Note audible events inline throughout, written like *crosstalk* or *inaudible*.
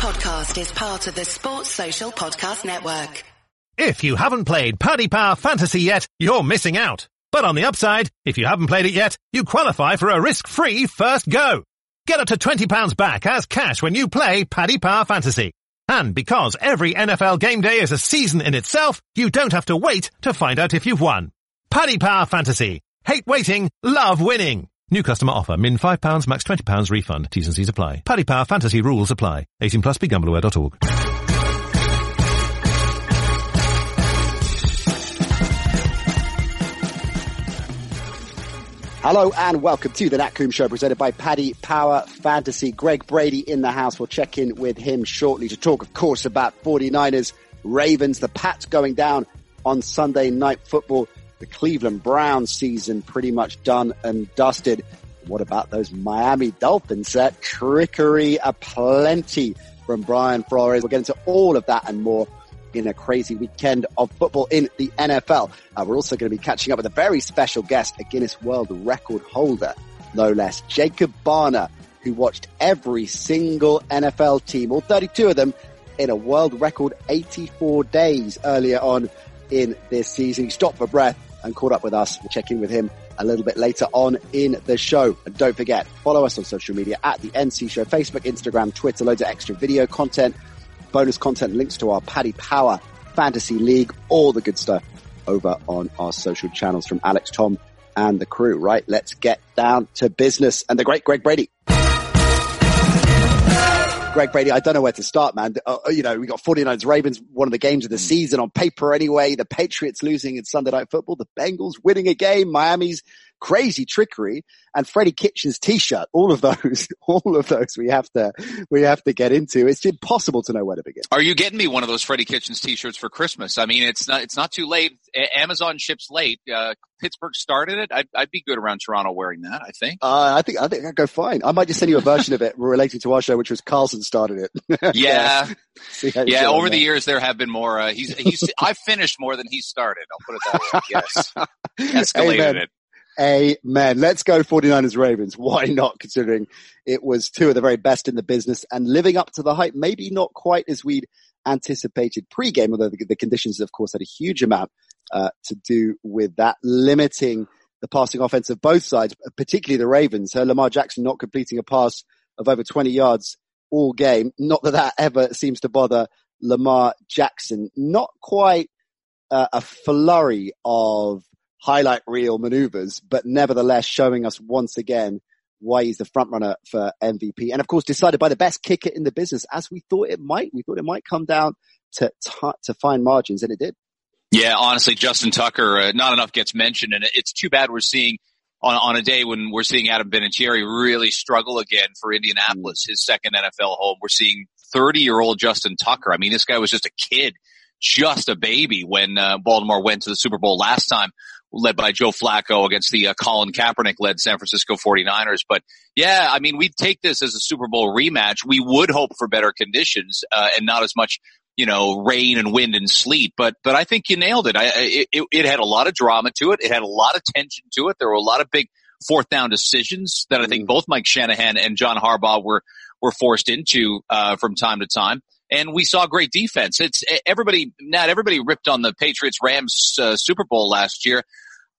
podcast is part of the Sports Social Podcast Network. If you haven't played Paddy Power Fantasy yet, you're missing out. But on the upside, if you haven't played it yet, you qualify for a risk-free first go. Get up to £20 back as cash when you play Paddy Power Fantasy. And because every NFL game day is a season in itself, you don't have to wait to find out if you've won. Paddy Power Fantasy. Hate waiting, love winning. New customer offer. Min £5, max £20 refund. T's and C's apply. Paddy Power Fantasy rules apply. 18 plus begambleaware.org. Hello and welcome to the Nat Coombe Show presented by Paddy Power Fantasy. Greg Brady in the house. We'll check in with him shortly to talk, of course, about 49ers, Ravens, the Pats going down on Sunday night football. The Cleveland Browns season pretty much done and dusted. What about those Miami Dolphins set? Trickery aplenty from Brian Flores. We'll get into all of that and more in a crazy weekend of football in the NFL. Uh, we're also going to be catching up with a very special guest, a Guinness World Record holder, no less, Jacob Barnor, who watched every single NFL team, all 32 of them, in a world record 84 days earlier on in this season. He stopped for breath and caught up with us. We'll check in with him a little bit later on in the show. And don't forget, follow us on social media at the NC Show, Facebook, Instagram, Twitter, loads of extra video content, bonus content, links to our Paddy Power Fantasy League, all the good stuff over on our social channels from Alex, Tom, and the crew, right? Let's get down to business and the great Greg Brady. Greg Brady, I don't know where to start, man. Uh, you know, we got 49ers Ravens, one of the games of the season on paper anyway. The Patriots losing in Sunday night football, the Bengals winning a game, Miami's crazy trickery and Freddie Kitchens t-shirt. All of those, *laughs* all of those we have to, we have to get into. It's impossible to know where to begin. Are you getting me one of those Freddie Kitchens t-shirts for Christmas? I mean, it's not, it's not too late. A- Amazon ships late. Uh, Pittsburgh started it. I'd, I'd, be good around Toronto wearing that. I think. Uh, I think I think I'd go fine. I might just send you a version of it *laughs* related to our show, which was Carlson started it. *laughs* yeah, yeah. Over the years, there have been more. Uh, he's he's. I finished more than he started. I'll put it that way. Yes, escalated Amen. it. Amen. Let's go 49ers Ravens. Why not considering it was two of the very best in the business and living up to the hype, maybe not quite as we'd anticipated pre-game, although the, the conditions of course had a huge amount uh, to do with that, limiting the passing offense of both sides, particularly the Ravens. Uh, Lamar Jackson not completing a pass of over 20 yards all game. Not that that ever seems to bother Lamar Jackson. Not quite uh, a flurry of highlight reel maneuvers, but nevertheless showing us once again why he's the front runner for MVP. And of course, decided by the best kicker in the business, as we thought it might. We thought it might come down to to, to fine margins, and it did. Yeah, honestly, Justin Tucker, uh, not enough gets mentioned, and it's too bad we're seeing on, on a day when we're seeing Adam Vinatieri really struggle again for Indianapolis, his second NFL home. We're seeing 30 year old Justin Tucker. I mean, this guy was just a kid, just a baby when uh, Baltimore went to the Super Bowl last time led by Joe Flacco against the uh, Colin Kaepernick led San Francisco 49ers. But yeah, I mean, we'd take this as a Super Bowl rematch. We would hope for better conditions, uh, and not as much, you know, rain and wind and sleet. But, but I think you nailed it. I, it, it had a lot of drama to it. It had a lot of tension to it. There were a lot of big fourth down decisions that I think both Mike Shanahan and John Harbaugh were, were forced into, uh, from time to time and we saw great defense. It's everybody, not everybody ripped on the Patriots Rams uh, Super Bowl last year.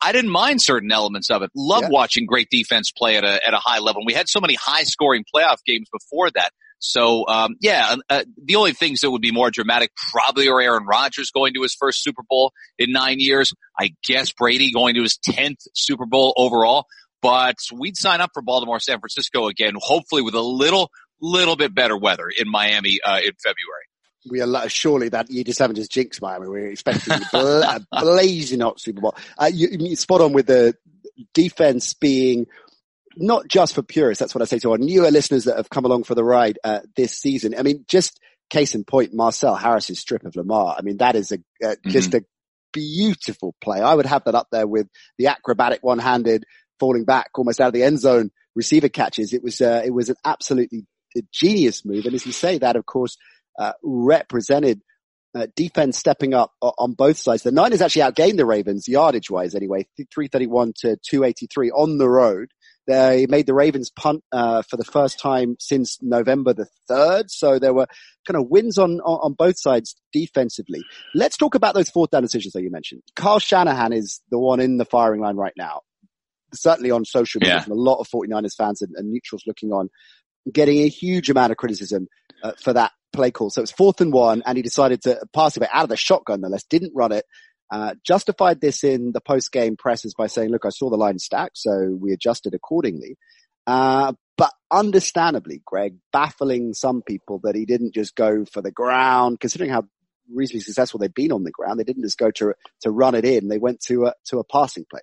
I didn't mind certain elements of it. Love yeah. watching great defense play at a at a high level. And We had so many high scoring playoff games before that. So um, yeah, uh, the only things that would be more dramatic probably are Aaron Rodgers going to his first Super Bowl in nine years. I guess Brady going to his tenth Super Bowl overall. But we'd sign up for Baltimore, San Francisco again, hopefully with a little little bit better weather in Miami uh, in February. We are surely that you just haven't just jinxed Miami. We're expecting a *laughs* blazing hot Super Bowl. Uh, you, you spot on with the defense being not just for purists. That's what I say to our newer listeners that have come along for the ride uh, this season. I mean, just case in point, Marcell Harris's strip of Lamar. I mean, that is a uh, just mm-hmm. a beautiful play. I would have that up there with the acrobatic one-handed falling back almost out of the end zone receiver catches. It was uh, it was an absolutely genius move. And as you say, that of course uh, represented uh, defense stepping up on both sides. The Niners actually outgained the Ravens yardage wise anyway, 331 to 283 on the road. They made the Ravens punt uh, for the first time since November the 3rd. So there were kind of wins on, on, both sides defensively. Let's talk about those fourth down decisions that you mentioned. Kyle Shanahan is the one in the firing line right now. Certainly on social media Yeah. a lot of 49ers fans and, and neutrals looking on, getting a huge amount of criticism uh, for that play call. So it's fourth and one and he decided to pass it out of the shotgun nonetheless, didn't run it. Uh, justified this in the post-game presses by saying, look, I saw the line stack, so we adjusted accordingly. Uh, but understandably, Greg, baffling some people that he didn't just go for the ground, considering how reasonably successful they've been on the ground. They didn't just go to, to run it in. They went to a, to a passing play.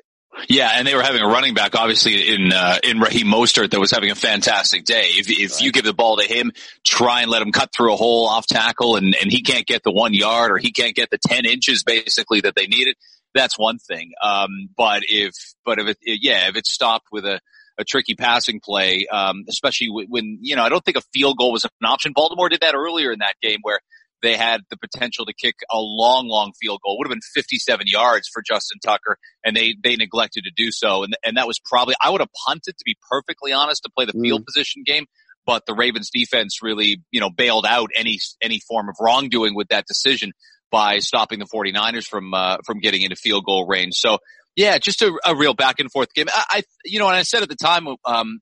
Yeah, and they were having a running back, obviously in uh, in Raheem Mostert, that was having a fantastic day. If if you give the ball to him, try and let him cut through a hole off tackle, and and he can't get the one yard or he can't get the ten inches basically that they needed. That's one thing. Um, but if but if it yeah if it's stopped with a a tricky passing play, um, especially when you know I don't think a field goal was an option. Baltimore did that earlier in that game where they had the potential to kick a long, long field goal. It would have been 57 yards for Justin Tucker, and they they neglected to do so. And and that was probably I would have punted to be perfectly honest to play the field position game. But the Ravens defense really, you know, bailed out any any form of wrongdoing with that decision by stopping the 49ers from uh, from getting into field goal range. So yeah, just a, a real back and forth game. I, I you know, and I said at the time, um,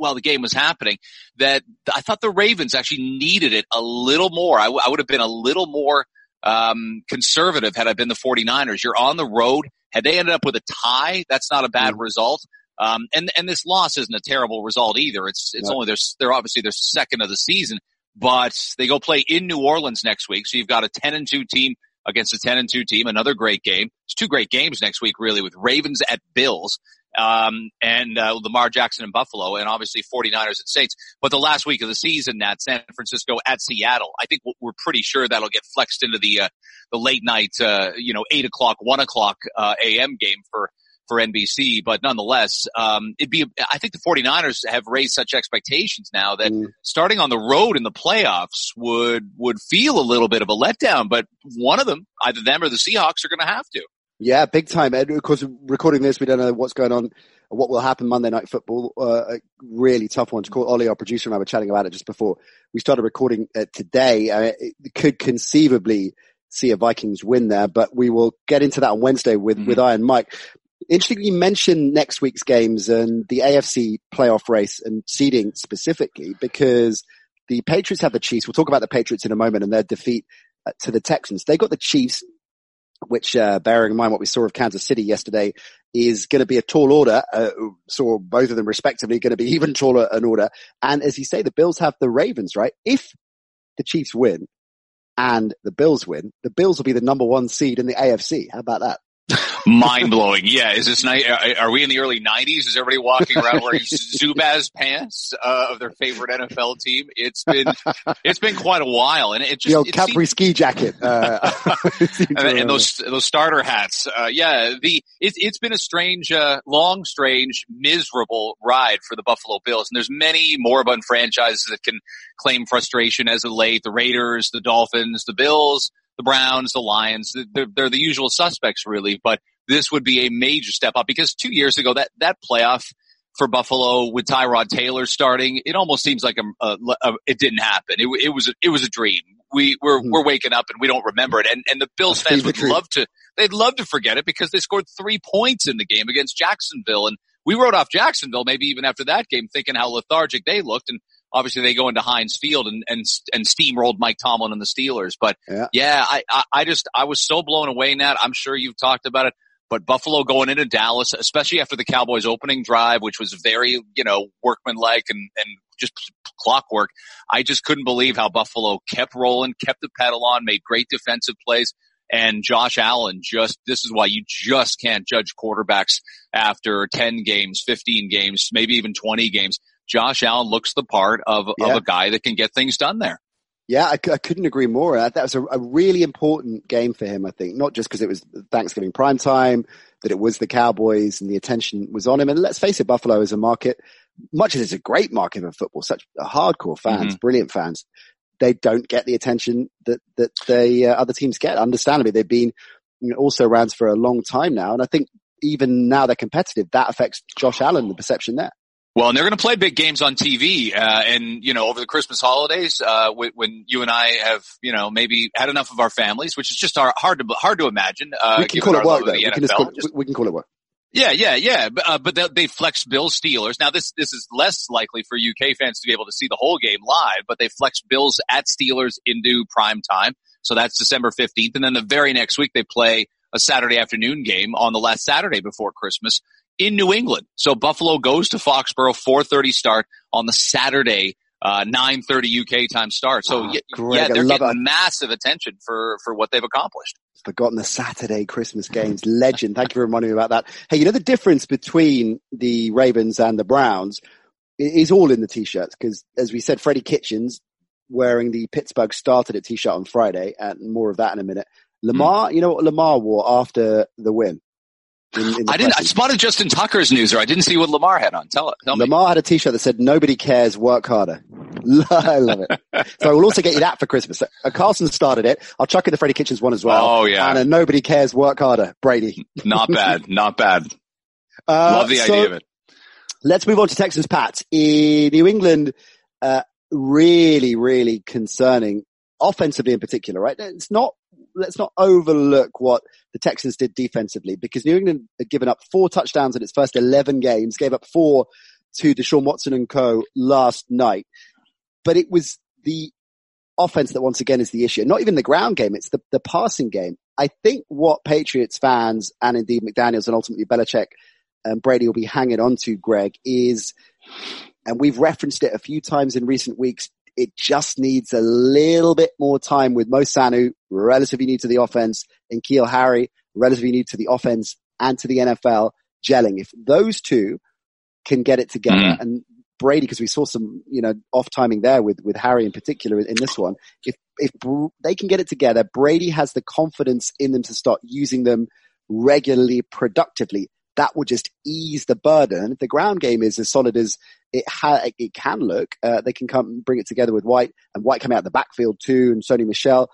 while the game was happening that I thought the Ravens actually needed it a little more. I, w- I would have been a little more um, conservative had I been the 49ers. You're on the road. Had they ended up with a tie, that's not a bad result. Um, and and this loss isn't a terrible result either. It's it's No. only their they're obviously their second of the season, but they go play in New Orleans next week. So you've got a 10 and 2 team against a 10 and 2 team. Another great game. It's two great games next week, really, with Ravens at Bills um, and uh, Lamar Jackson in Buffalo, and obviously 49ers at Saints. But the last week of the season, at San Francisco at Seattle, I think we're pretty sure that'll get flexed into the uh, the late night, uh, you know, eight o'clock, one o'clock uh, a.m. game for for NBC. But nonetheless, um, it'd be. I think the 49ers have raised such expectations now that Mm. starting on the road in the playoffs would would feel a little bit of a letdown. But one of them, either them or the Seahawks, are going to have to. Yeah, big time. And of course, recording this, we don't know what's going on, what will happen Monday Night Football. Uh, a really tough one to call. Ollie, our producer, and I were chatting about it just before we started recording uh, today. Uh, it could conceivably see a Vikings win there, but we will get into that on Wednesday with, Mhm. with Iron Mike. Interesting you mentioned next week's games and the AFC playoff race and seeding specifically because the Patriots have the Chiefs. We'll talk about the Patriots in a moment and their defeat uh, to the Texans. They got the Chiefs which, uh, bearing in mind what we saw of Kansas City yesterday, is going to be a tall order. Uh, saw both of them respectively going to be *laughs* even taller an order. And as you say, the Bills have the Ravens, right? If the Chiefs win and the Bills win, the Bills will be the number one seed in the AFC. How about that? Mind blowing. Yeah. Is this night? Are are we in the early nineties? Is everybody walking around *laughs* wearing Zubaz pants uh, of their favorite NFL team? It's been it's been quite a while, and it just the it Capri seems- ski jacket. Uh, *laughs* and, and those those starter hats. Uh, yeah, the it's it's been a strange, uh, long, strange, miserable ride for the Buffalo Bills, and there's many moribund franchises that can claim frustration as of late. The Raiders, the Dolphins, the Bills, the Browns, the Lions. They're, they're the usual suspects, really. But this would be a major step up because two years ago that that playoff for Buffalo with Tyrod Taylor starting, it almost seems like a, a, a it didn't happen. It, it was a, it was a dream. We we're Mhm. we're waking up and we don't remember it. And and the Bills fans would dream. love to they'd love to forget it because they scored three points in the game against Jacksonville. And we wrote off Jacksonville maybe even after that game, thinking how lethargic they looked. And obviously they go into Heinz Field and and and steamrolled Mike Tomlin and the Steelers. But Yeah. yeah, I, I I just I was so blown away, Nat. I'm sure you've talked about it. But Buffalo going into Dallas, especially after the Cowboys opening drive, which was very, you know, workmanlike and, and just clockwork. I just couldn't believe how Buffalo kept rolling, kept the pedal on, made great defensive plays. And Josh Allen just, this is why you just can't judge quarterbacks after 10 games, 15 games, maybe even 20 games. Josh Allen looks the part of, Yeah. of a guy that can get things done there. Yeah, I couldn't agree more. That was a, a really important game for him, I think, not just because it was Thanksgiving prime time, that it was the Cowboys and the attention was on him. And let's face it, Buffalo is a market, much as it's a great market for football, such hardcore fans, brilliant fans, they don't get the attention that, that the uh, other teams get. Understandably, they've been you know, also rounds for a long time now. And I think even now they're competitive, that affects Josh Allen, the perception there. Well, and they're going to play big games on TV, uh, and you know, over the Christmas holidays, uh, when, when, you and I have, you know, maybe had enough of our families, which is just hard, hard to hard to imagine. Uh, we can call it work, though. We can, call, just, we can call it work. Yeah, yeah, yeah. But, uh, but they, they flex Bills Steelers. Now this, this is less likely for UK fans to be able to see the whole game live, but they flex Bills at Steelers into prime time. So that's December 15th. And then the very next week they play a Saturday afternoon game on the last Saturday before Christmas in New England. So Buffalo goes to Foxborough, 4:30 start on the Saturday, uh, 9:30 UK time start. So oh, yeah, they're getting it. massive attention for for what they've accomplished. Forgotten the Saturday Christmas games. Legend. Thank you for reminding me about that. Hey, you know the difference between the Ravens and the Browns is all in the t-shirts because, as we said, Freddie Kitchens wearing the Pittsburgh started at t-shirt on Friday, and more of that in a minute. Lamar, mm. you know what Lamar wore after the win? In, in I didn't. I spotted Justin Tucker's news, or I didn't see what Lamar had on. Tell it. Tell Lamar me. had a T-shirt that said "Nobody cares, work harder." *laughs* I love it. so we'll also get you that for Christmas. So, uh, Carson started it. I'll chuck in the Freddie Kitchens one as well. Oh yeah. And a "Nobody cares, work harder." Brady. not *laughs* bad. Not bad. Uh, love the so idea of it. Let's move on to Texans Pats in New England. Uh, really, really concerning offensively in particular, right? It's not let's not overlook what the Texans did defensively because New England had given up four touchdowns in its first 11 games, gave up four to Deshaun Watson and co last night. But it was the offense that once again is the issue. Not even the ground game. It's the, the passing game. I think what Patriots fans and indeed McDaniels and ultimately Belichick and Brady will be hanging on to, Greg, is, and we've referenced it a few times in recent weeks, it just needs a little bit more time with Mo Sanu, relatively new to the offense, and N'Keal Harry, relatively new to the offense and to the NFL, gelling. If those two can get it together mm. and Brady, because we saw some, you know, off timing there with, with Harry in particular in this one. If, if they can get it together, Brady has the confidence in them to start using them regularly, productively that will just ease the burden. If the ground game is as solid as it ha- it can look, uh, they can come bring it together with White and White coming out the backfield too, and Sony Michel.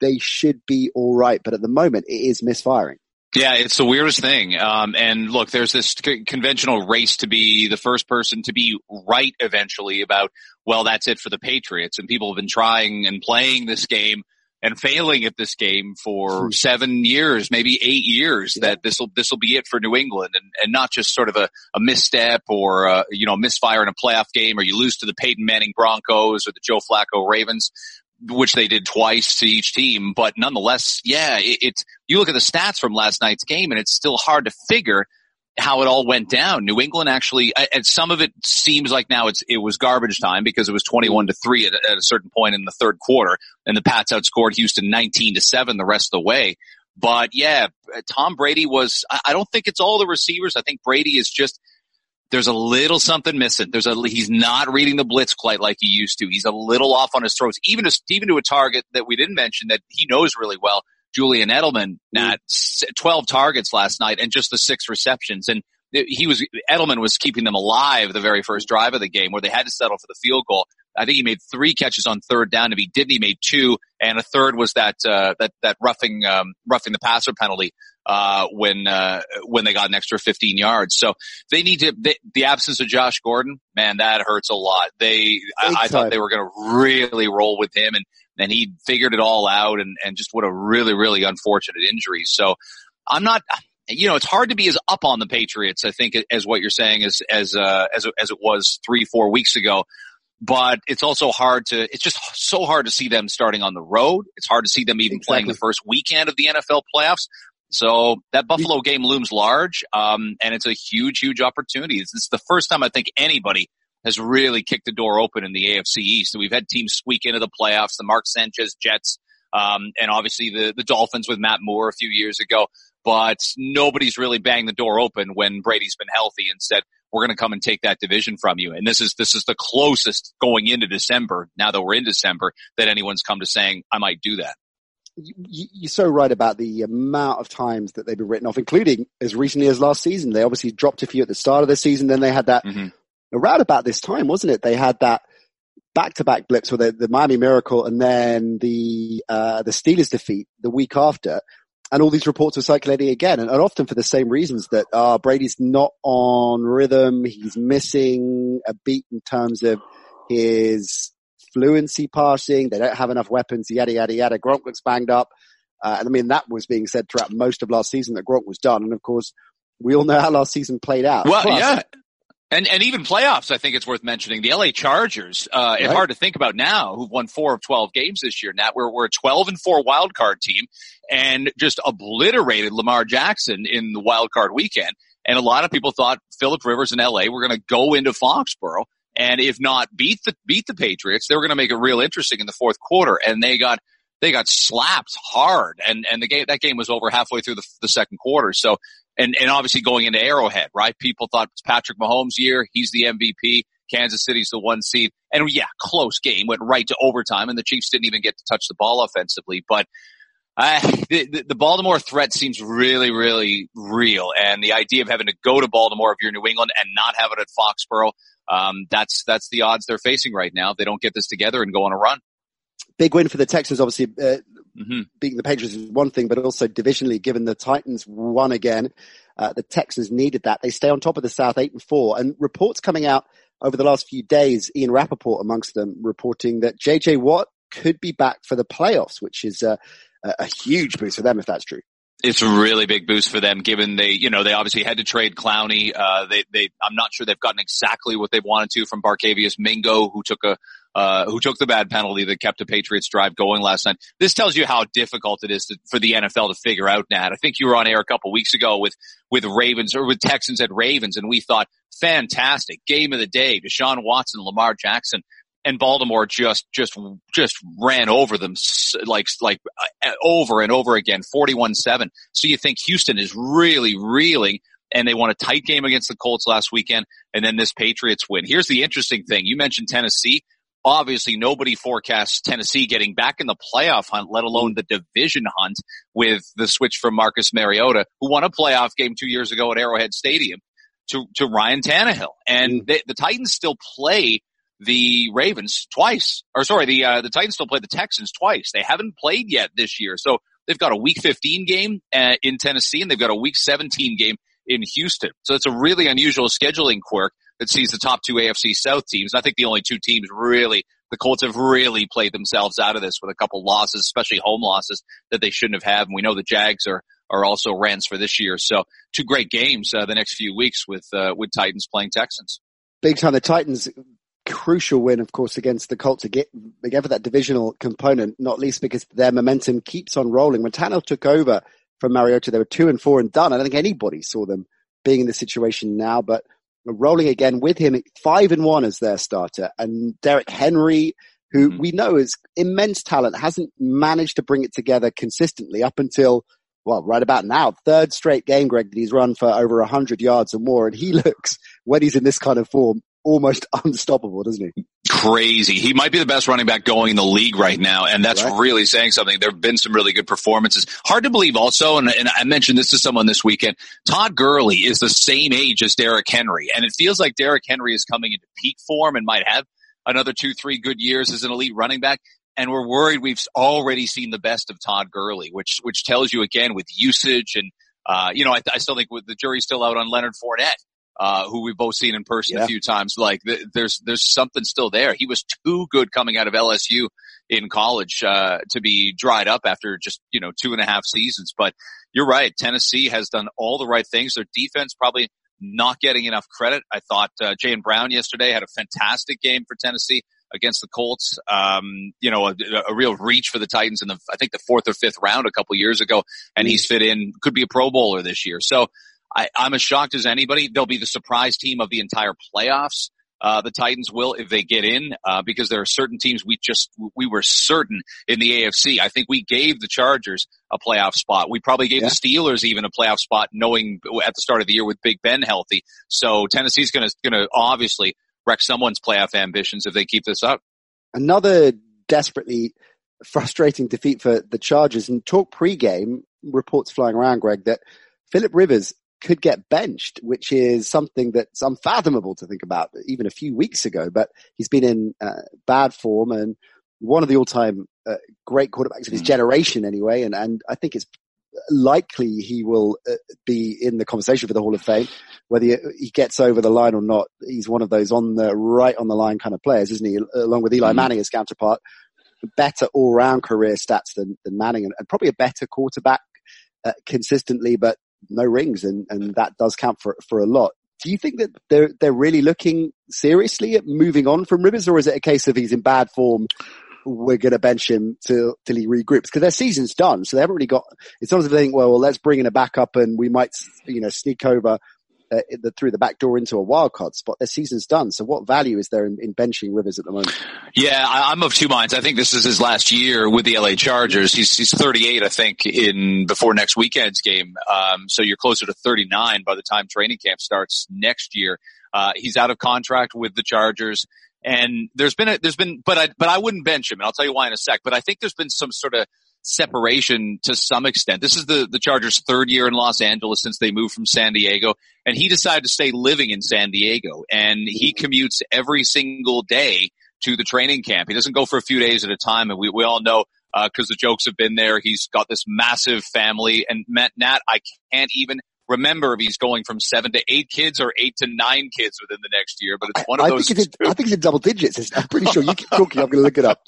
They should be all right, but at the moment it is misfiring. Yeah, it's the weirdest thing. Um, and look, there's this c- conventional race to be the first person to be right eventually about, well, that's it for the Patriots. And people have been trying and playing this game and failing at this game for hmm. seven years, maybe eight years, yeah. that this will this will be it for New England, and and not just sort of a, a misstep or a, you know misfire in a playoff game, or you lose to the Peyton Manning Broncos or the Joe Flacco Ravens, which they did twice to each team. But nonetheless, yeah, it, it you look at the stats from last night's game, and it's still hard to figure how it all went down. New England actually, and some of it seems like now it's, it was garbage time because it was 21 to 3 at, at, a certain point in the third quarter and the Pats outscored Houston 19 to 7 the rest of the way. But yeah, Tom Brady was, I don't think it's all the receivers. I think Brady is just, there's a little something missing. There's a, he's not reading the blitz quite like he used to. He's a little off on his throws, even to, even to a target that we didn't mention that he knows really well. Julian Edelman at 12 targets last night and just the six receptions. And he was, Edelman was keeping them alive the very first drive of the game where they had to settle for the field goal. I think he made three catches on third down. If he didn't, he made two, and a third was that uh, that that roughing um, roughing the passer penalty uh, when uh, when they got an extra 15 yards. So they need to they, the absence of Josh Gordon, man, that hurts a lot. They I, I, thought they were going to really roll with him, and and he figured it all out and, and just what a really, really unfortunate injury. So I'm not, you know, it's hard to be as up on the Patriots, I think, as what you're saying as, as, uh, as, as it was three, four weeks ago. But it's also hard to, it's just so hard to see them starting on the road. It's hard to see them even exactly. playing the first weekend of the NFL playoffs. So that Buffalo game looms large, um, and it's a huge, huge opportunity. It's, it's the first time I think anybody has really kicked the door open in the AFC East. So we've had teams squeak into the playoffs, the Mark Sanchez Jets, um, and obviously the, the Dolphins with Matt Moore a few years ago. But nobody's really banged the door open when Brady's been healthy and said, we're going to come and take that division from you. And this is, this is the closest going into December, now that we're in December, that anyone's come to saying, I might do that. You're so right about the amount of times that they've been written off, including as recently as last season. They obviously dropped a few at the start of the season. Then they had that mm-hmm around about this time, wasn't it? They had that back-to-back blips with the, the Miami Miracle and then the uh, the Steelers defeat the week after. and all these reports were circulating again, and, and often for the same reasons that uh, Brady's not on rhythm. He's missing a beat in terms of his fluency passing. They don't have enough weapons. Yada yada yada. Gronk looks banged up, uh, and I mean that was being said throughout most of last season that Gronk was done. And of course, we all know how last season played out. Well, Plus, yeah. And, and even playoffs, I think it's worth mentioning. The LA Chargers, uh, it's hard to think about now, who've won four of 12 games this year. Now we're, we're a 12 and four wild card team and just obliterated Lamar Jackson in the wild card weekend. And a lot of people thought Philip Rivers in LA were going to go into Foxborough and if not beat the, beat the Patriots, they were going to make it real interesting in the fourth quarter. And they got, they got slapped hard and, and the game, that game was over halfway through the, the second quarter. So and, and obviously going into Arrowhead, right? People thought it's Patrick Mahomes' year. He's the MVP. Kansas City's the one seed. And yeah, close game went right to overtime and the Chiefs didn't even get to touch the ball offensively. But uh, the, the Baltimore threat seems really, really real. And the idea of having to go to Baltimore if you're New England and not have it at Foxborough, um, that's, that's the odds they're facing right now. If they don't get this together and go on a run. Big win for the Texans, obviously. Uh, mm-hmm. beating the Patriots is one thing, but also divisionally, given the Titans won again, uh, the Texans needed that. They stay on top of the South eight and four and reports coming out over the last few days, Ian Rapoport amongst them reporting that JJ Watt could be back for the playoffs, which is a, huge boost for them if that's true it's a really big boost for them given they, you know, they obviously had to trade Clowney. Uh, they, they, I'm not sure they've gotten exactly what they wanted to from Barkevious Mingo, who took a, uh, who took the bad penalty that kept the Patriots drive going last night. This tells you how difficult it is to, for the NFL to figure out, Nat. I think you were on air a couple weeks ago with, with Ravens or with Texans at Ravens and we thought fantastic game of the day. Deshaun Watson, Lamar Jackson and Baltimore just just just ran over them like like uh, over and over again, 41-7. So you think Houston is really reeling and they won a tight game against the Colts last weekend and then this Patriots win. Here's the interesting thing. You mentioned Tennessee. Obviously nobody forecasts Tennessee getting back in the playoff hunt, let alone the division hunt with the switch from Marcus Mariota, who won a playoff game two years ago at Arrowhead Stadium to, to Ryan Tannehill. And mm. they, the Titans still play the Ravens twice, or sorry, the uh, the Titans still play the Texans twice. They haven't played yet this year, so they've got a Week 15 game uh, in Tennessee, and they've got a Week 17 game in Houston. So it's a really unusual scheduling quirk that sees the top two AFC South teams. I think the only two teams really, the Colts have really played themselves out of this with a couple losses, especially home losses that they shouldn't have had. And we know the Jags are are also rents for this year. So two great games uh, the next few weeks with uh, with Titans playing Texans. Big time. The Titans crucial win, of course, against the Colts again, again for that divisional component, not least because their momentum keeps on rolling. When Tannehill took over from Mariota, they were two and four and done. I don't think anybody saw them being in this situation now, but rolling again with him, five and one as their starter. And Derrick Henry, who mm-hmm. we know is immense talent, hasn't managed to bring it together consistently up until well, right about now, third straight game, Greg, that he's run for over 100 yards or more. And he *laughs* looks, when he's in this kind of form, almost *laughs* unstoppable, doesn't he? Crazy. He might be the best running back going in the league right now, and that's right. really saying something. There have been some really good performances. Hard to believe also, and, and, I mentioned this to someone this weekend, Todd Gurley is the same age as Derrick Henry, and it feels like Derrick Henry is coming into peak form and might have another two, three good years as an elite running back. And we're worried we've already seen the best of Todd Gurley, which, which tells you again with usage and, uh, you know, I, I still think with the jury's still out on Leonard Fournette uh, who we've both seen in person yeah. a few times. Like th- there's there's something still there. He was too good coming out of LSU in college uh, to be dried up after just you know two and a half seasons. But you're right. Tennessee has done all the right things. Their defense probably not getting enough credit. I thought uh, and Brown yesterday had a fantastic game for Tennessee against the Colts. Um, you know, a, a, real reach for the Titans in the, I think the fourth or fifth round a couple years ago, and he's fit in, could be a Pro Bowler this year. So I, I'm as shocked as anybody. They'll be the surprise team of the entire playoffs. Uh, the Titans will if they get in, uh, because there are certain teams we just, we were certain in the AFC. I think we gave the Chargers a playoff spot. We probably gave yeah. the Steelers even a playoff spot knowing at the start of the year with Big Ben healthy. So Tennessee's gonna, gonna obviously wreck someone's playoff ambitions if they keep this up. Another desperately frustrating defeat for the Chargers and talk pregame reports flying around, Greg, that Philip Rivers could get benched, which is something that's unfathomable to think about even a few weeks ago. But he's been in uh, bad form and one of the all-time uh, great quarterbacks of his hmm. generation, anyway. And and I think it's likely he will uh, be in the conversation for the Hall of Fame. Whether he, he, gets over the line or not, he's one of those on the right on the line kind of players, isn't he? Along with Eli mm-hmm. Manning, his counterpart, better all round career stats than, than Manning and, and probably a better quarterback uh, consistently, but no rings. And, and that does count for, for a lot. Do you think that they're, they're really looking seriously at moving on from Rivers or is it a case of he's in bad form we're going to bench him till till he regroups because their season's done. So they haven't really got. It's not as if they think, well, well, let's bring in a backup and we might, you know, sneak over uh, the, through the back door into a wild card spot. Their season's done. So what value is there in, in benching Rivers at the moment? Yeah, I, am of two minds. I think this is his last year with the LA Chargers. He's he's 38, I think, in before next weekend's game. Um, so you're closer to 39 by the time training camp starts next year. Uh, he's out of contract with the Chargers. And there's been a, there's been, but I, but I wouldn't bench him. And I'll tell you why in a sec. But I think there's been some sort of separation to some extent. This is the, the Chargers third year in Los Angeles since they moved from San Diego and he decided to stay living in San Diego and he commutes every single day to the training camp. He doesn't go for a few days at a time. And we, we all know, uh, cause the jokes have been there. He's got this massive family and Matt, Nat, I can't even remember if he's going from seven to eight kids or eight to nine kids within the next year, but it's one of I those. Think it's in, I think it's in double digits. I'm pretty sure you keep *laughs* talking. I'm going to look it up.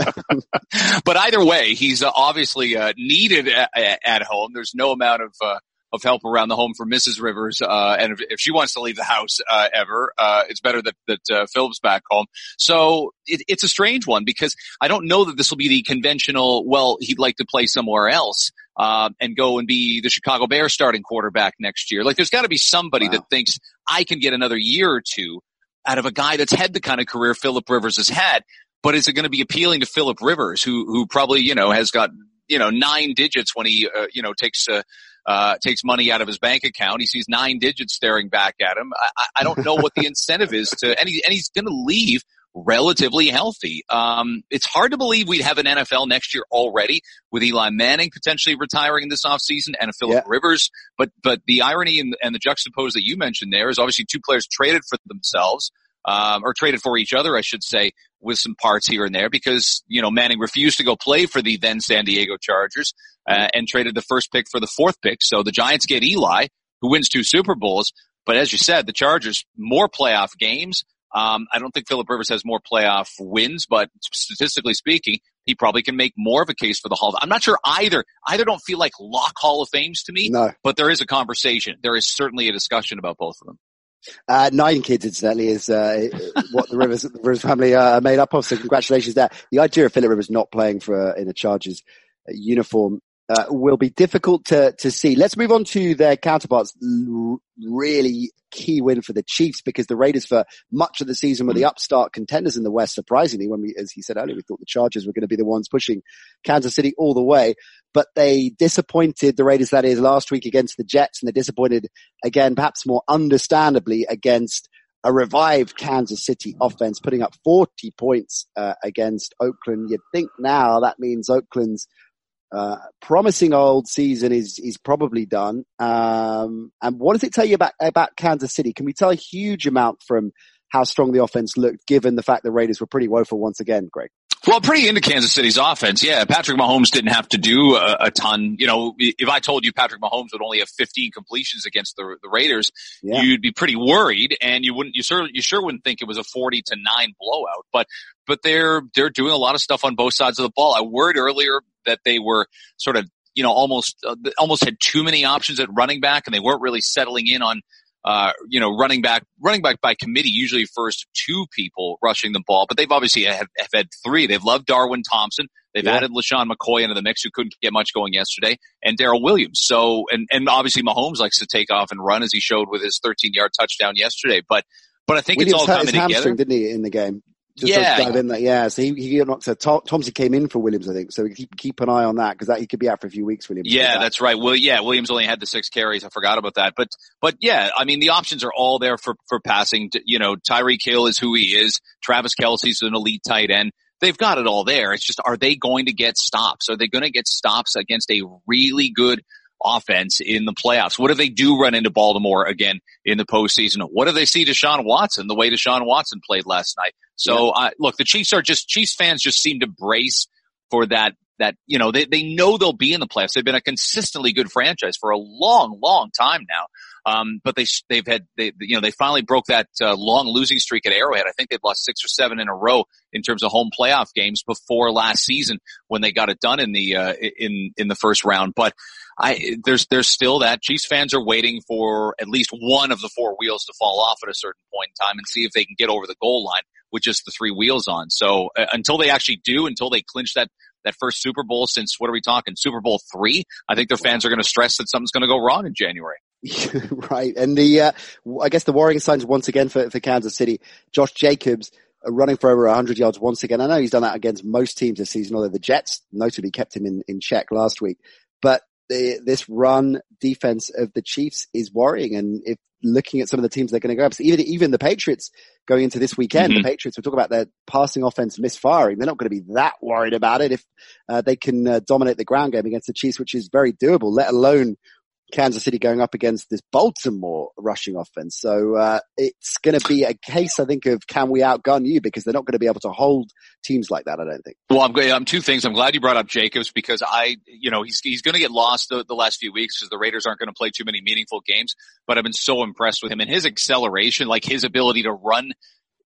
but either way, he's uh, obviously uh, needed at, at, home. There's no amount of uh, of help around the home for Mrs. Rivers. Uh, and if, if, she wants to leave the house, uh, ever, uh, it's better that, that, uh, Philip's back home. So it, it's a strange one because I don't know that this will be the conventional, well, he'd like to play somewhere else. Uh, and go and be the Chicago Bears starting quarterback next year. Like there's got to be somebody wow. that thinks I can get another year or two out of a guy that's had the kind of career Philip Rivers has had. But is it going to be appealing to Philip Rivers, who who probably you know has got you know nine digits when he uh, you know takes uh, uh, takes money out of his bank account. He sees nine digits staring back at him. I, I don't know what the *laughs* incentive is to, and, he, and he's going to leave relatively healthy. Um, it's hard to believe we'd have an NFL next year already with Eli Manning potentially retiring this offseason and a Philip yeah. Rivers. But, but the irony and, and the juxtapose that you mentioned there is obviously two players traded for themselves um, or traded for each other, I should say, with some parts here and there because, you know, Manning refused to go play for the then San Diego Chargers, uh, and traded the first pick for the fourth pick. So the Giants get Eli, who wins two Super Bowls. But as you said, the Chargers, more playoff games. Um, I don't think Philip Rivers has more playoff wins, but statistically speaking, he probably can make more of a case for the Hall. I'm not sure either. Either don't feel like lock Hall of Fames to me, no. but there is a conversation. There is certainly a discussion about both of them. Uh, nine kids, incidentally, is uh, what the Rivers, the Rivers family uh, are made up of. So congratulations there. The idea of Philip Rivers not playing for in a Chargers uh, uniform uh, will be difficult to, to see. Let's move on to their counterparts. Really key win for the Chiefs because the Raiders for much of the season were the upstart contenders in the West. Surprisingly, when we, as he said earlier, we thought the Chargers were going to be the ones pushing Kansas City all the way, but they disappointed the Raiders that is last week against the Jets and they disappointed again, perhaps more understandably against a revived Kansas City offense, putting up 40 points uh, against Oakland. You'd think now that means Oakland's uh, promising old season is is probably done. Um, and what does it tell you about about Kansas City? Can we tell a huge amount from how strong the offense looked, given the fact the Raiders were pretty woeful once again, Greg? Well, pretty into Kansas City's offense. Yeah, Patrick Mahomes didn't have to do a, a, ton. You know, if I told you Patrick Mahomes would only have 15 completions against the, the Raiders, yeah. you'd be pretty worried, and you wouldn't, you sure, you sure wouldn't think it was a 40 to nine blowout. But, but they're they're doing a lot of stuff on both sides of the ball. I worried earlier that they were sort of you know almost uh, almost had too many options at running back, and they weren't really settling in on uh, you know, running back, running back by committee usually first two people rushing the ball, but they've obviously have, have had three. They've loved Darwin Thompson. They've yeah. added LeSean McCoy into the mix who couldn't get much going yesterday and Daryl Williams. So, and, and obviously Mahomes likes to take off and run as he showed with his 13 yard touchdown yesterday. But, but I think Williams it's all coming together. Didn't he in the game? Just yeah, dive in there. Yeah, so he, he got knocked. So Thompson came in for Williams, I think. So keep keep an eye on that because that he could be out for a few weeks. Williams. Yeah, that. that's right. Well, yeah, Williams only had the six carries. I forgot about that. But but yeah, I mean the options are all there for for passing. You know, Tyreek Hill is who he is. Travis Kelce's an elite tight end. They've got it all there. It's just are they going to get stops? Are they going to get stops against a really good offense in the playoffs? What if they do run into Baltimore again in the postseason? What do they see Deshaun Watson the way Deshaun Watson played last night? So, yeah. uh, look, the Chiefs are just, Chiefs fans just seem to brace for that that, you know, they, they know they'll be in the playoffs. They've been a consistently good franchise for a long, long time now. Um, but they, they've had, they, you know, they finally broke that uh, long losing streak at Arrowhead. I think they've lost six or seven in a row in terms of home playoff games before last season when they got it done in the, uh, in, in the first round. But I, there's, there's still that Chiefs fans are waiting for at least one of the four wheels to fall off at a certain point in time and see if they can get over the goal line with just the three wheels on. So uh, until they actually do, until they clinch that that first Super Bowl since what are we talking? Super Bowl three. I think their fans are going to stress that something's going to go wrong in January. *laughs* right. And the, uh, I guess the worrying signs once again for, for Kansas City, Josh Jacobs uh, running for over 100 yards once again. I know he's done that against most teams this season, although the Jets notably kept him in, in check last week. But the, this run defense of the Chiefs is worrying. And if looking at some of the teams they're going to go up, so even, even the Patriots going into this weekend, mm-hmm. the Patriots, we talk about their passing offense misfiring. They're not going to be that worried about it if uh, they can uh, dominate the ground game against the Chiefs, which is very doable, let alone Kansas City going up against this Baltimore rushing offense. So uh, it's going to be a case, I think, of can we outgun you because they're not going to be able to hold teams like that. I don't think. Well, I'm um, two things. I'm glad you brought up Jacobs because I, you know, he's he's going to get lost the, the last few weeks because the Raiders aren't going to play too many meaningful games. But I've been so impressed with him and his acceleration, like his ability to run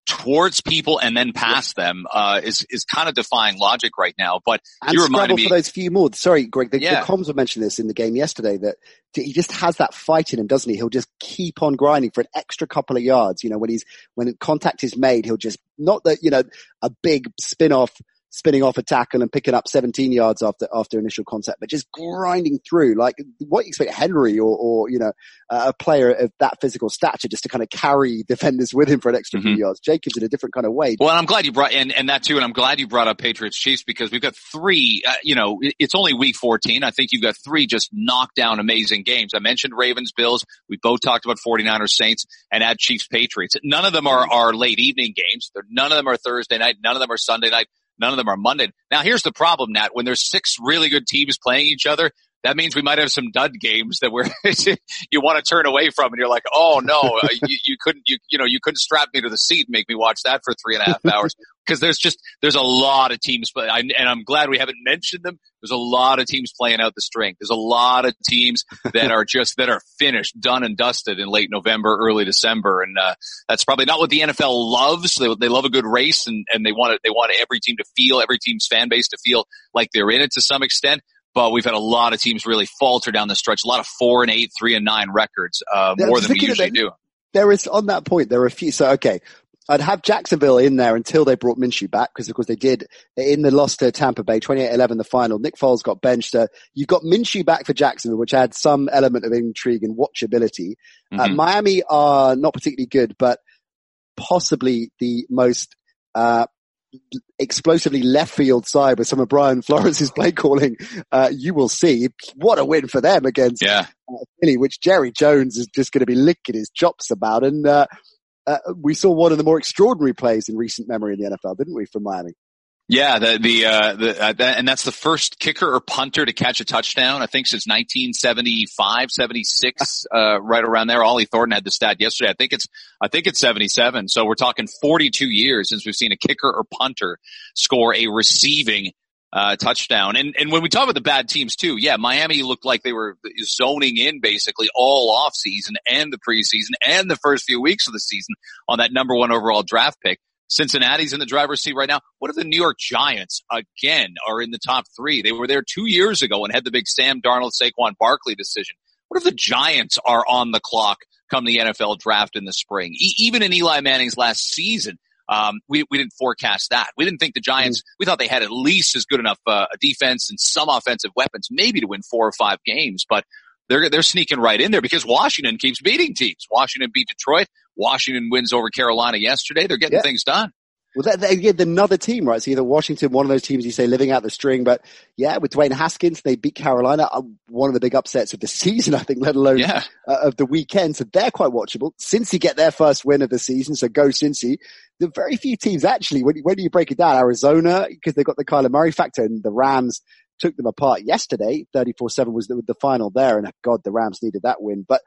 towards people and then past them uh, is is kind of defying logic right now. But and you reminded me for those few more. Sorry, Greg. The, yeah. the comms were mentioned this in the game yesterday that he just has that fight in him, doesn't he? He'll just keep on grinding for an extra couple of yards. You know, when he's when contact is made, he'll just not that you know a big spin off spinning off a tackle and picking up 17 yards after after initial contact, but just grinding through like what you expect Henry or, or you know a player of that physical stature just to kind of carry *laughs* defenders with him for an extra mm-hmm. few yards. Jacobs in a different kind of way. Well, I'm glad you brought and and that too, and I'm glad you brought up Patriots Chiefs because we've got three. Uh, you know, it's only week 14. I think you've got three just knockdown amazing games. I mentioned Ravens Bills. We both talked about 49ers Saints and add Chiefs Patriots. None of them are are late evening games. They're, none of them are Thursday night. None of them are Sunday night. None of them are Monday. Now here's the problem, Nat. When there's six really good teams playing each other, that means we might have some dud games that we're *laughs* you want to turn away from, and you're like, oh no, uh, you, you, couldn't you you know you couldn't strap me to the seat and make me watch that for three and a half *laughs* hours because there's just there's a lot of teams, but I, and I'm glad we haven't mentioned them. There's a lot of teams playing out the string. There's a lot of teams that are just that are finished, done and dusted in late November, early December, and uh, that's probably not what the NFL loves. They, they love a good race, and and they want it. They want every team to feel every team's fan base to feel like they're in it to some extent but we've had a lot of teams really falter down the stretch. A lot of four and eight, three and nine records, uh, more than we usually do. There is on that point. There are a few. So okay, I'd have Jacksonville in there until they brought Minshew back because of course they did in the loss to Tampa Bay 28-11 the final. Nick Foles got benched. Uh, you've got Minshew back for Jacksonville, which adds some element of intrigue and watchability. Uh, mm-hmm. Uh, Miami are not particularly good, but possibly the most uh, explosively left field side with some of Brian Flores's play calling, uh, you will see what a win for them against yeah. uh, Philly, which Jerry Jones is just going to be licking his chops about. And uh, uh, we saw one of the more extraordinary plays in recent memory in the NFL, didn't we, from Miami? Yeah, the the, uh, the uh, that, and that's the first kicker or punter to catch a touchdown. I think since 1975, 76, *laughs* uh, right around there. Ollie Thornton had the stat yesterday. I think it's I think it's 77. So we're talking 42 years since we've seen a kicker or punter score a receiving uh, touchdown. And and when we talk about the bad teams too, yeah, Miami looked like they were zoning in basically all off season and the preseason and the first few weeks of the season on that number one overall draft pick. Cincinnati's in the driver's seat right now. What if the New York Giants again are in the top three? They were there two years ago and had the big Sam Darnold, Saquon Barkley decision. What if the Giants are on the clock come the NFL draft in the spring? E- even in Eli Manning's last season, um, we, we didn't forecast that. We didn't think the Giants, we thought they had at least as good enough, uh, defense and some offensive weapons, maybe to win four or five games, but they're, they're sneaking right in there because Washington keeps beating teams. Washington beat Detroit. Washington wins over Carolina yesterday. They're getting yeah. things done. Well, they, they get another team, right? So either Washington, one of those teams you say living out the string, but yeah, with Dwayne Haskins, they beat Carolina, uh, one of the big upsets of the *laughs* season, I think, let alone yeah. uh, of the weekend. So they're quite watchable. Cincy get their first win of the season, so go Cincy. The very few teams actually, when, when you break it down, Arizona, because they've got the Kyler Murray factor, and the Rams took them apart yesterday. 34-7 was the, the final there, and God, the Rams needed that win. But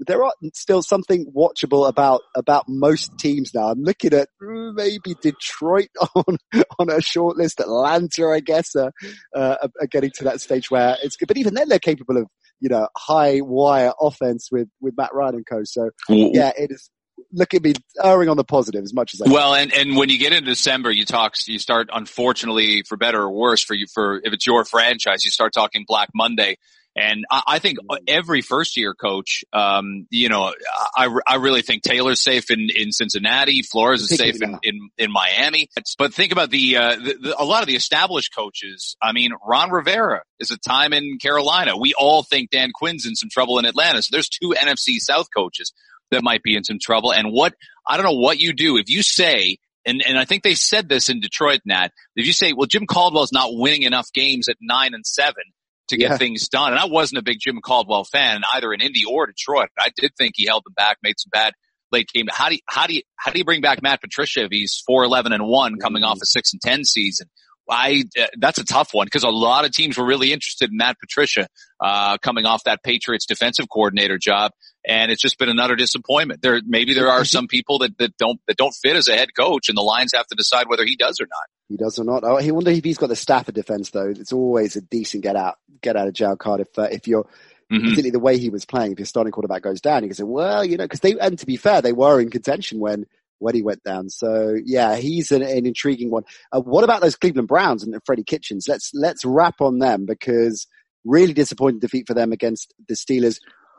there are still something watchable about about most teams now. I'm looking at maybe Detroit *laughs* on on a short list. Atlanta, I guess, uh, uh, are getting to that stage where it's good. But even then, they're capable of you know high wire offense with with Matt Ryan and co. So yeah, it is look at me erring on the positive as much as I well, and and when you get into December, you talk, you start, unfortunately, for better or worse, for you, for if it's your franchise, you start talking Black Monday. And I, I think every first year coach, um, you know, I, I really think Taylor's safe in, in Cincinnati. Flores is safe in, in, in Miami. But think about the, uh, the, the, a lot of the established coaches. I mean, Ron Rivera is a time in Carolina. We all think Dan Quinn's in some trouble in Atlanta. So there's two NFC South coaches that might be in some trouble. And what, I don't know what you do. If you say, and, and I think they said this in Detroit, Nat, if you say, well, Jim Caldwell's not winning enough games at nine and seven to get yeah. things done. And I wasn't a big Jim Caldwell fan either in Indy or Detroit. I did think he held them back, made some bad late game. How do you, how do you, how do you bring back Matt Patricia if he's 4-11 and 1 coming mm-hmm. off a 6 and 10 season? I uh, that's a tough one because a lot of teams were really interested in Matt Patricia uh, coming off that Patriots defensive coordinator job, and it's just been another disappointment. There maybe there are *laughs* some people that, that don't that don't fit as a head coach, and the Lions have to decide whether he does or not. He does or not. Oh, he wonder if he's got the staff of defense though. It's always a decent get out get out of jail card if uh, if you're. Mm-hmm. Particularly the way he was playing, if your starting quarterback goes down, you can say, well, you know, because they, and to be fair, they were in contention when when he went down. So yeah, he's an, an intriguing one. Uh, what about those Cleveland Browns and Freddie Kitchens? Let's let's wrap on them because really disappointing defeat for them against the Steelers.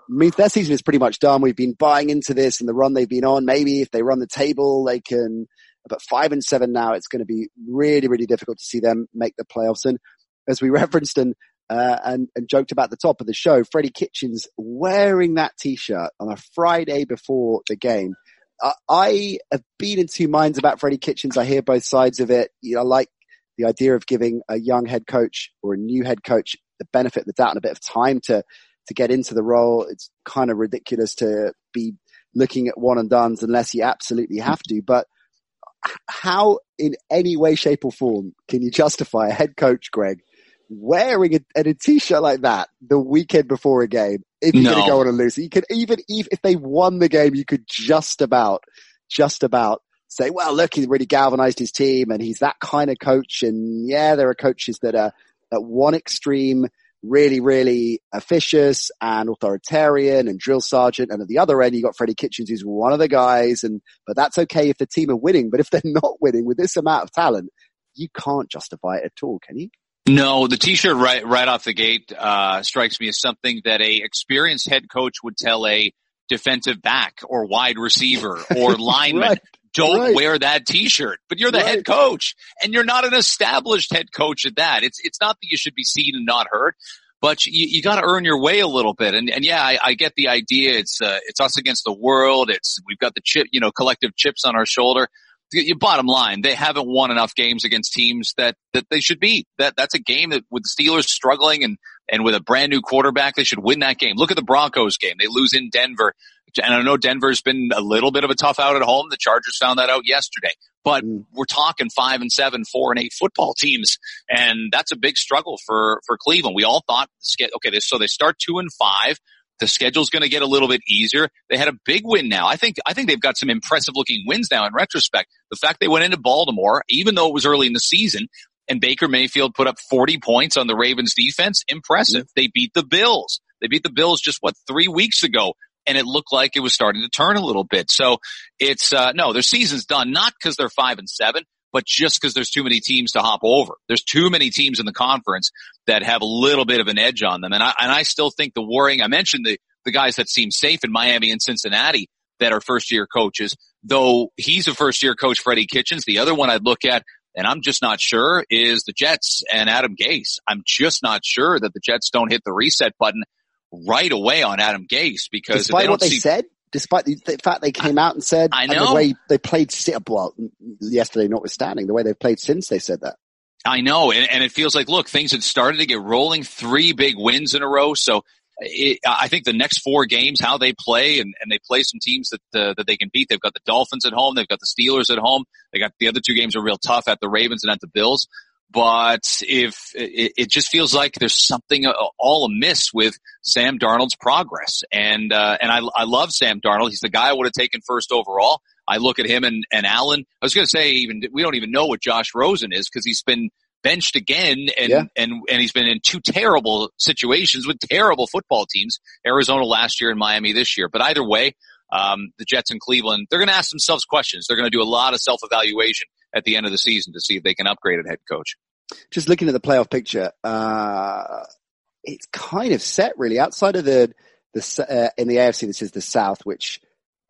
I mean, their season is pretty much done. We've been buying into this and the run they've been on. Maybe if they run the table, they can. But five and seven now, it's going to be really, really difficult to see them make the playoffs. And as we *laughs* referenced and uh, and, and joked about the top of the show, Freddie Kitchens wearing that T-shirt on a Friday before the game I have been in two minds about Freddie Kitchens. I hear both sides of it. You know, I like the idea of giving a young head coach or a new head coach the benefit of the doubt and a bit of time to, to get into the role. It's kind of ridiculous to be looking at one and dones unless you absolutely have to. But how in any way, shape or form can you justify a head coach, Greg, wearing a, a t-shirt like that the weekend before a game if you're no. going to go on a lose. You could even, even if they won the game, you could just about, just about say, well, look, he really galvanized his team and he's that kind of coach. And yeah, there are coaches that are at one extreme, really, really officious and authoritarian and drill sergeant. And at the other end, you got Freddie Kitchens, who's one of the guys. And, but that's okay if the team are winning. But if they're *laughs* not winning with this amount of talent, you can't justify it at all, can you? No, the T-shirt right right off the gate uh, strikes me as something that a experienced head coach would tell a defensive back or wide receiver or *laughs* lineman. right. Don't right. wear that T-shirt, but you're the right. head coach, and you're not an established head coach at that. It's it's not that you should be seen and not heard, but you, you got to earn your way a little bit. And and yeah, I, I get the idea. It's uh, it's us against the world. It's we've got the chip, you know, collective chips on our shoulder your bottom line, they haven't won enough games against teams that, that they should beat. That, that's a game that with the Steelers struggling and, and with a brand new quarterback, they should win that game. Look at the Broncos game. They lose in Denver. And I know Denver's been a little bit of a tough out at home. The Chargers found that out yesterday, but mm. we're talking five and seven, four and eight football teams. And that's a big struggle for, for Cleveland. We all thought, okay, so they start two and five. The schedule's going to get a little bit easier. They had a big win now. I think, I think they've got some impressive looking wins now in retrospect. The fact they went into Baltimore, even though it was early in the season, and Baker Mayfield put up 40 points on the Ravens defense, impressive. Mm-hmm. They beat the Bills. They beat the Bills just what, three weeks ago. And it looked like it was starting to turn a little bit. So it's, uh, no, their season's done, not because they're five and seven, but just because there's too many teams to hop over. There's too many teams in the conference that have a little bit of an edge on them. And I, and I still think the worrying, I mentioned the, the guys that seem safe in Miami and Cincinnati that are first year coaches, though he's a first year coach, Freddie Kitchens. The other one I'd look at, and I'm just not sure, is the Jets and Adam Gase. I'm just not sure that the Jets don't hit the reset button right away on Adam Gase because despite they what they see, said, despite the, the, fact they came out and said, I know the way they played well yesterday, notwithstanding the way they've played since they said that. I know, and, and it feels like look, things had started to get rolling. Three big wins in a row, so it, I think the next four games, how they play, and, and they play some teams that uh, that they can beat. They've got the Dolphins at home, they've got the Steelers at home, they got the other two games are real tough at the Ravens and at the Bills. But if it, it just feels like there's something uh, all amiss with Sam Darnold's progress, and uh, and I, I love Sam Darnold. He's the guy I would have taken first overall. I look at him and, and Allen. I was going to say even we don't even know what Josh Rosen is because he's been benched again and, yeah. and, and he's been in two terrible situations with terrible football teams. Arizona last year and Miami this year. But either way, um, the Jets in Cleveland, they're going to ask themselves questions. They're going to do a lot of self-evaluation at the end of the season to see if they can upgrade at head coach. Just looking at the playoff picture, uh, it's kind of set really outside of the, the, uh, in the AFC, this is the South, which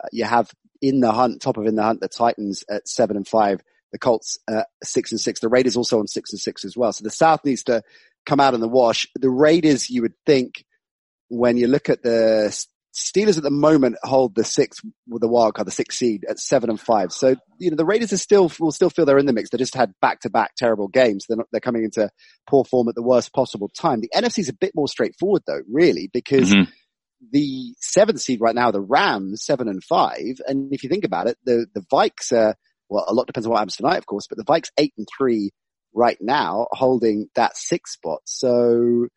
uh, you have in the hunt, top of in the hunt, the Titans at seven and five, the Colts uh, six and six, the Raiders also on six and six as well. So the South needs to come out in the wash. The Raiders, you would think, when you look at the Steelers at the moment hold the sixth with the wild card, the sixth seed at seven and five. So, you know, the Raiders are still, will still feel they're in the mix. They just had back to back terrible games. They're not, they're coming into poor form at the worst possible time. The NFC is a bit more straightforward though, really, because mm-hmm the seventh seed right now, the Rams, seven and five. And if you think about it, the, the Vikes are, well, a lot depends on what happens tonight, of course, but the Vikes eight and three right now, holding that sixth spot. So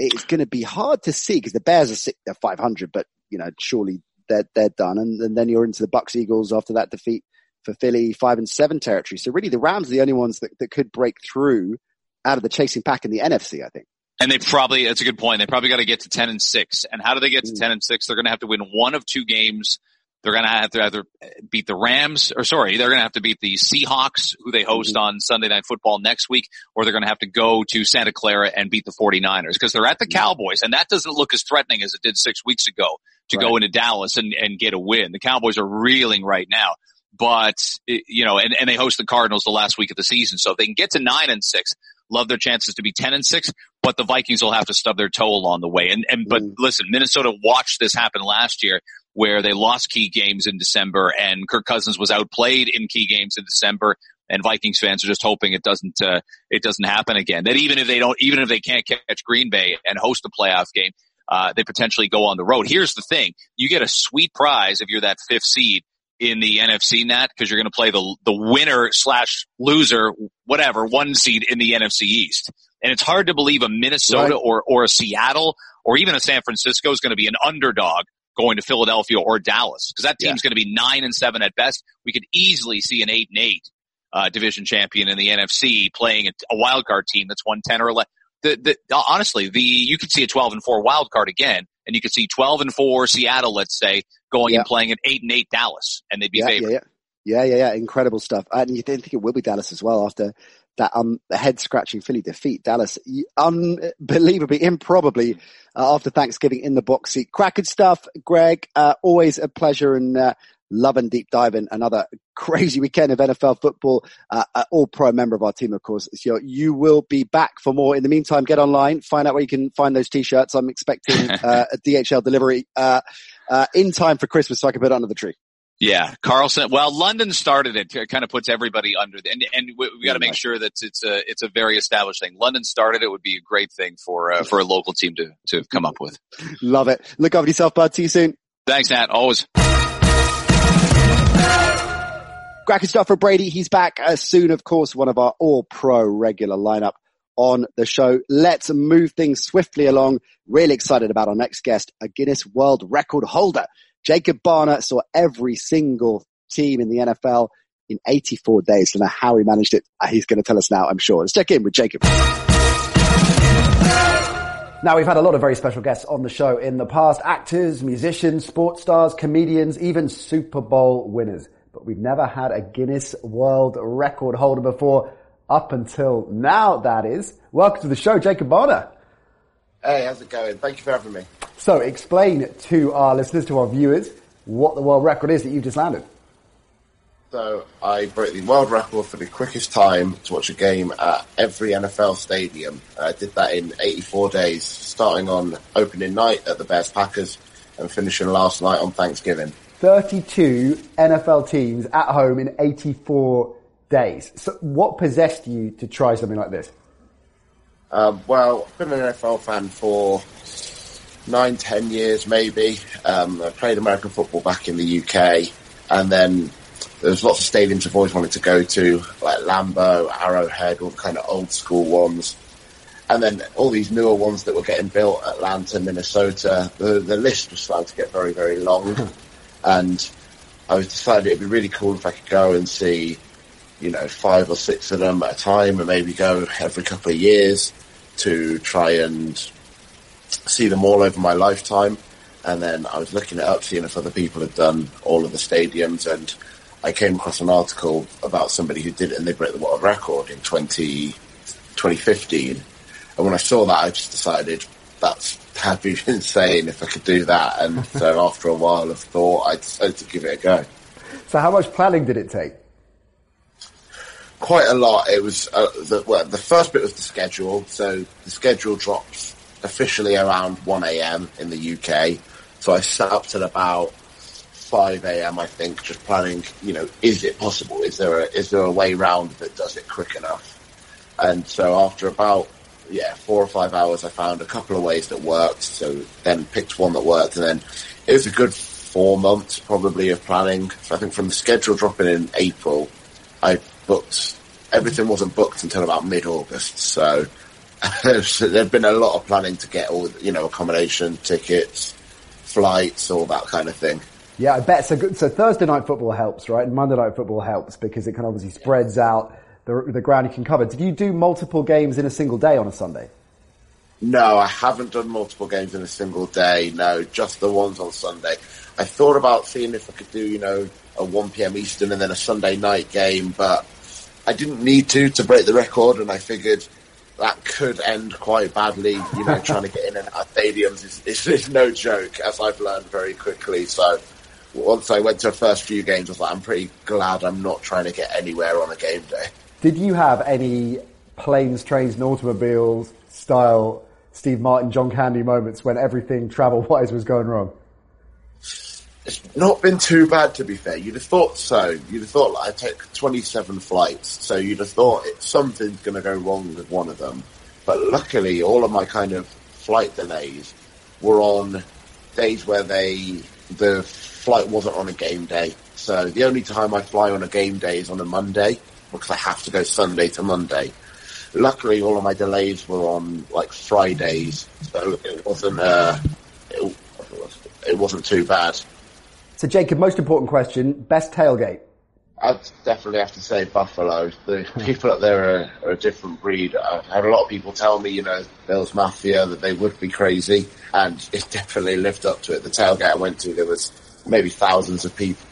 it's going to be hard to see because the Bears are six, they're 500, but you know, surely they're, they're done. And, and then you're into the Bucs Eagles after that defeat for Philly, five and seven territory. So really the Rams are the only ones that, that could break through out of the chasing pack in the NFC, I think. And they probably, that's a good point. They probably got to get to 10 and 6. And how do they get to mm. 10 and 6? They're going to have to win one of two games. They're going to have to either beat the Rams, or sorry, they're going to have to beat the Seahawks, who they host mm-hmm. on Sunday Night Football next week, or they're going to have to go to Santa Clara and beat the 49ers because they're at the mm. Cowboys. And that doesn't look as threatening as it did six weeks ago to right. go into Dallas and, and get a win. The Cowboys are reeling right now but you know, and, and they host the Cardinals the last week of the season. So if they can get to nine and six, love their chances to be 10 and 6, but the Vikings will have to stub their toe along the way. And, and, but mm. listen, Minnesota watched this happen last year where they lost key games in December and Kirk Cousins was outplayed in key games in December. And Vikings fans are just hoping it doesn't, uh, it doesn't happen again. That even if they don't, even if they can't catch Green Bay and host a playoff game, uh, they potentially go on the road. Here's the thing. You get a sweet prize if you're that fifth seed in the NFC Nat because you're going to play the the winner slash loser, whatever, one seed in the NFC East. And it's hard to believe a Minnesota right. or or a Seattle or even a San Francisco is going to be an underdog going to Philadelphia or Dallas because that team's yeah. going to be nine and seven at best. We could easily see an eight and eight uh, division champion in the NFC playing a, a wild card team that's won ten or eleven. The, the, honestly, the you could see a twelve and four wild card again, and you could see twelve and four Seattle, let's say, going yeah. and playing an eight and eight Dallas, and they'd be yeah, favored. Yeah, yeah, yeah, yeah, incredible stuff. And you didn't think it will be Dallas as well after that um, head scratching Philly defeat. Dallas, unbelievably, improbably, uh, after Thanksgiving in the box seat. Cracking stuff, Greg. Uh, always a pleasure and uh, love and deep dive in another *laughs* crazy weekend of NFL football. Uh, uh, all pro member of our team, of course. So you will be back for more. In the meantime, get online, find out where you can find those t-shirts. I'm expecting *laughs* uh, a DHL delivery uh, uh, in time for Christmas so I can put it under the tree. Yeah, Carlson. Well, London started it. It kind of puts everybody under the, and and we, we got to make sure that it's a it's a very established thing. London started it would be a great thing for uh, for a local team to to come up with. Love it. Look after yourself, bud. See you soon. Thanks, Nat. Always. Cracking stuff for Brady. He's back as soon, of course, one of our all pro regular lineup on the show. Let's move things swiftly along. Really excited about our next guest, a Guinness World Record holder. Jacob Barnor saw every single team in the NFL in 84 days. Don't know how he managed it. Uh, he's going to tell us now, I'm sure. Let's check in with Jacob. Now, we've had a lot of very special guests on the show in the past. Actors, musicians, sports stars, comedians, even Super Bowl winners. But we've never had a Guinness World Record holder before, up until now, that is. Welcome to the show, Jacob Barnor. Hey, how's it going? Thank you for having me. So explain to our listeners, to our viewers, what the world record is that you've just landed. So I broke the world record for the quickest time to watch a game at every NFL stadium. I did that in 84 days, starting on opening night at the Bears Packers and finishing last night on Thanksgiving. 32 NFL teams at home in 84 days. So what possessed you to try something like this? Um, well, I've been an NFL fan for nine, ten years maybe. Um, I played American football back in the UK, and then there's lots of stadiums I've always wanted to go to, like Lambeau, Arrowhead, all kind of old school ones. And then all these newer ones that were getting built, Atlanta, Minnesota, the, the list was starting to get very, very long. *laughs* and I was decided it'd be really cool if I could go and see, you know, five or six of them at a time and maybe go every couple of years to try and see them all over my lifetime. And then I was looking it up, seeing if other people had done all of the stadiums and I came across an article about somebody who did it and they broke the world record in 20, 2015. And when I saw that, I just decided that's that'd be *laughs* insane if I could do that. And *laughs* so after a while of thought, I decided to give it a go. So how much planning did it take? Quite a lot. It was uh, the, well, the first bit was the schedule. So the schedule drops officially around 1 a.m. in the UK. So I sat up till about 5 a.m. I think, just planning. You know, is it possible? Is there a is there a way round that does it quick enough? And so after about yeah four or five hours, I found a couple of ways that worked. So then picked one that worked, and then it was a good four months probably of planning. So I think from the schedule dropping in April, I booked everything wasn't booked until about mid August. *laughs* So there'd been a lot of planning to get all you know accommodation, tickets, flights, all that kind of thing. Yeah, I bet. So, good, so Thursday night football helps, right? And Monday night football helps because it can obviously spreads out the, the ground you can cover. Did you do multiple games in a single day on a Sunday? No, I haven't done multiple games in a single day. No, just the ones on Sunday. I thought about seeing if I could do, you know, a 1 p.m. Eastern and then a Sunday night game, but I didn't need to to break the record, and I figured that could end quite badly. You know, *laughs* trying to get in and out of stadiums is, is, is no joke, as I've learned very quickly. So once I went to the first few games, I was like, I'm pretty glad I'm not trying to get anywhere on a game day. Did you have any planes, trains, and automobiles style Steve Martin, John Candy moments when everything travel wise was going wrong? It's not been too bad, to be fair. You'd have thought so. You'd have thought like, I took 27 flights, so you'd have thought it, something's going to go wrong with one of them. But luckily, all of my kind of flight delays were on days where they the flight wasn't on a game day. So the only time I fly on a game day is on a Monday because I have to go Sunday to Monday. Luckily, all of my delays were on like Fridays, so it wasn't uh, it, it wasn't too bad. So, Jacob, most important question: best tailgate. I'd definitely have to say Buffalo. The people up there are, are, a different breed. I've had a lot of people tell me, you know, Bills Mafia, that they would be crazy, and it definitely lived up to it. The tailgate I went to, there was maybe thousands of people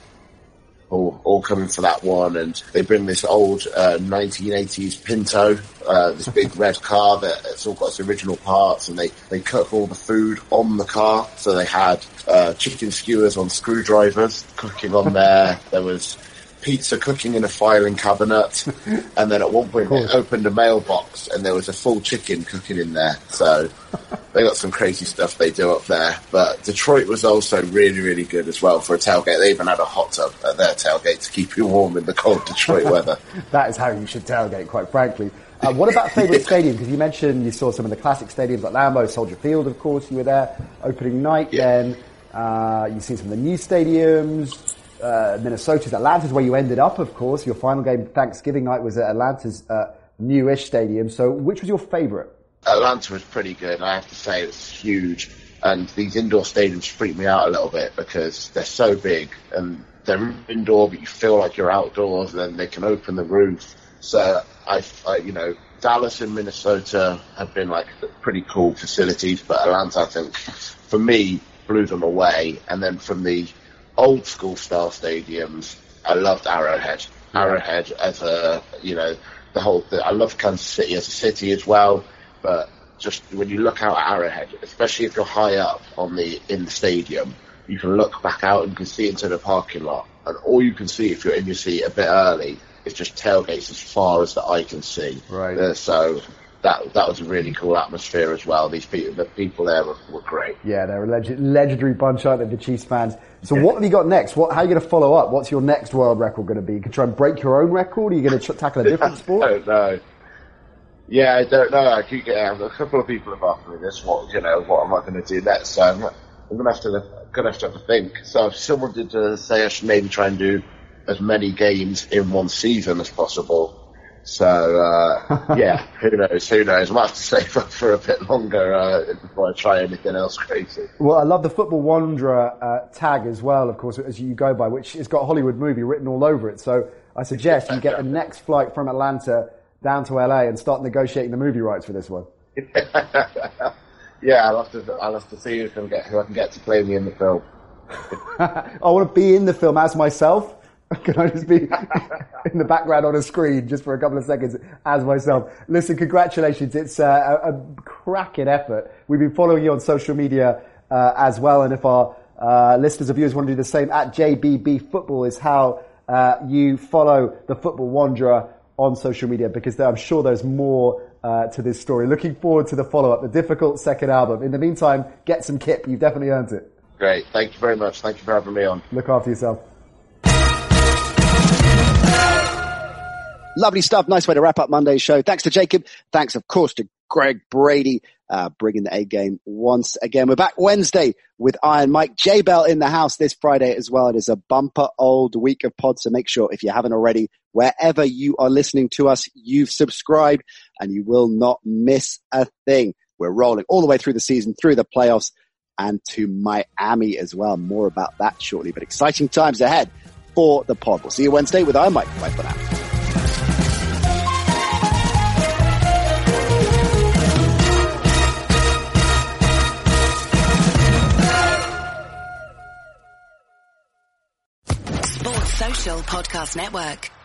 all, all coming for that one, and they bring this old uh, 1980s Pinto, uh, this big red car that it's all got its original parts, and they they cook all the food on the car. So they had uh, chicken skewers on screwdrivers cooking on there. there was pizza cooking in a filing cabinet, *laughs* and then at one point they opened a mailbox and there was a full chicken cooking in there. So *laughs* they got some crazy stuff they do up there. But Detroit was also really, really good as well for a tailgate. They even had a hot tub at their tailgate to keep you warm in the cold Detroit *laughs* weather. that is how you should tailgate, quite frankly. Uh, what about favourite stadium? Because you mentioned you saw some of the classic stadiums like Lambeau, Soldier Field, of course. You were there opening night. Yeah. Then uh, you've seen some of the new stadiums uh, Minnesota's Atlanta's where you ended up, of course. Your final game Thanksgiving night was at Atlanta's uh, newish stadium. So, which was your favourite? Atlanta was pretty good. I have to say it's huge, and these indoor stadiums freak me out a little bit because they're so big and they're indoor, but you feel like you're outdoors. And then they can open the roof. So, I, I you know, Dallas and Minnesota have been like pretty cool facilities, but Atlanta, I think, for me, blew them away. And then from the old school style stadiums, I loved Arrowhead. Arrowhead as a, you know, the whole, the, I love Kansas City as a city as well, but just when you look out at Arrowhead, especially if you're high up on the, in the stadium, you can look back out and you can see into the parking lot. And all you can see if you're in your seat a bit early is just tailgates as far as the eye can see. Right. Uh, so that that was a really cool atmosphere as well. These people, the people there were, were great. Yeah, they're a leg- legendary bunch, aren't they, the Chiefs fans? So what have you got next? What, how are you going to follow up? What's your next world record going to be? You can try and break your own record? Are you going to tr- tackle a different *laughs* sport? I don't know. Yeah, I don't know. I keep getting a couple of people have asked me this. What you know? What am I going to do next? So I'm, I'm going to have to going to have to have a think. So if someone did uh, say I should maybe try and do as many games in one season as possible. So uh, yeah, *laughs* who knows? Who knows? I might have to save up for a bit longer uh, before I try anything else crazy. Well, I love the Football Wanderer uh, tag as well, of course, as you go by, which has got Hollywood movie written all over it. So I suggest you get the next flight from Atlanta down to LA and start negotiating the movie rights for this one. *laughs* yeah, I'll have to. I'll have to see who can get who I can get to play me in the film. *laughs* I want to be in the film as myself. *laughs* Can I just be in the background on a screen just for a couple of seconds as myself? Listen, congratulations. It's a, a cracking effort. We've been following you on social media uh, as well. And if our uh, listeners or viewers want to do the same, at JBB Football is how uh, you follow the Football Wanderer on social media because I'm sure there's more uh, to this story. Looking forward to the follow-up, the difficult second album. In the meantime, get some kip. You've definitely earned it. Great. Thank you very much. Thank you for having me on. Look after yourself. Lovely stuff. Nice way to wrap up Monday's show. Thanks to Jacob. Thanks, of course, to Greg Brady, uh, bringing the A game once again. We're back Wednesday with Iron Mike J Bell in the house this Friday as well. It is a bumper old week of pods. So make sure if you haven't already, wherever you are listening to us, you've subscribed and you will not miss a thing. We're rolling all the way through the season, through the playoffs and to Miami as well. More about that shortly, but exciting times ahead for the pod. We'll see you Wednesday with Iron Mike. Bye for now. Podcast Network.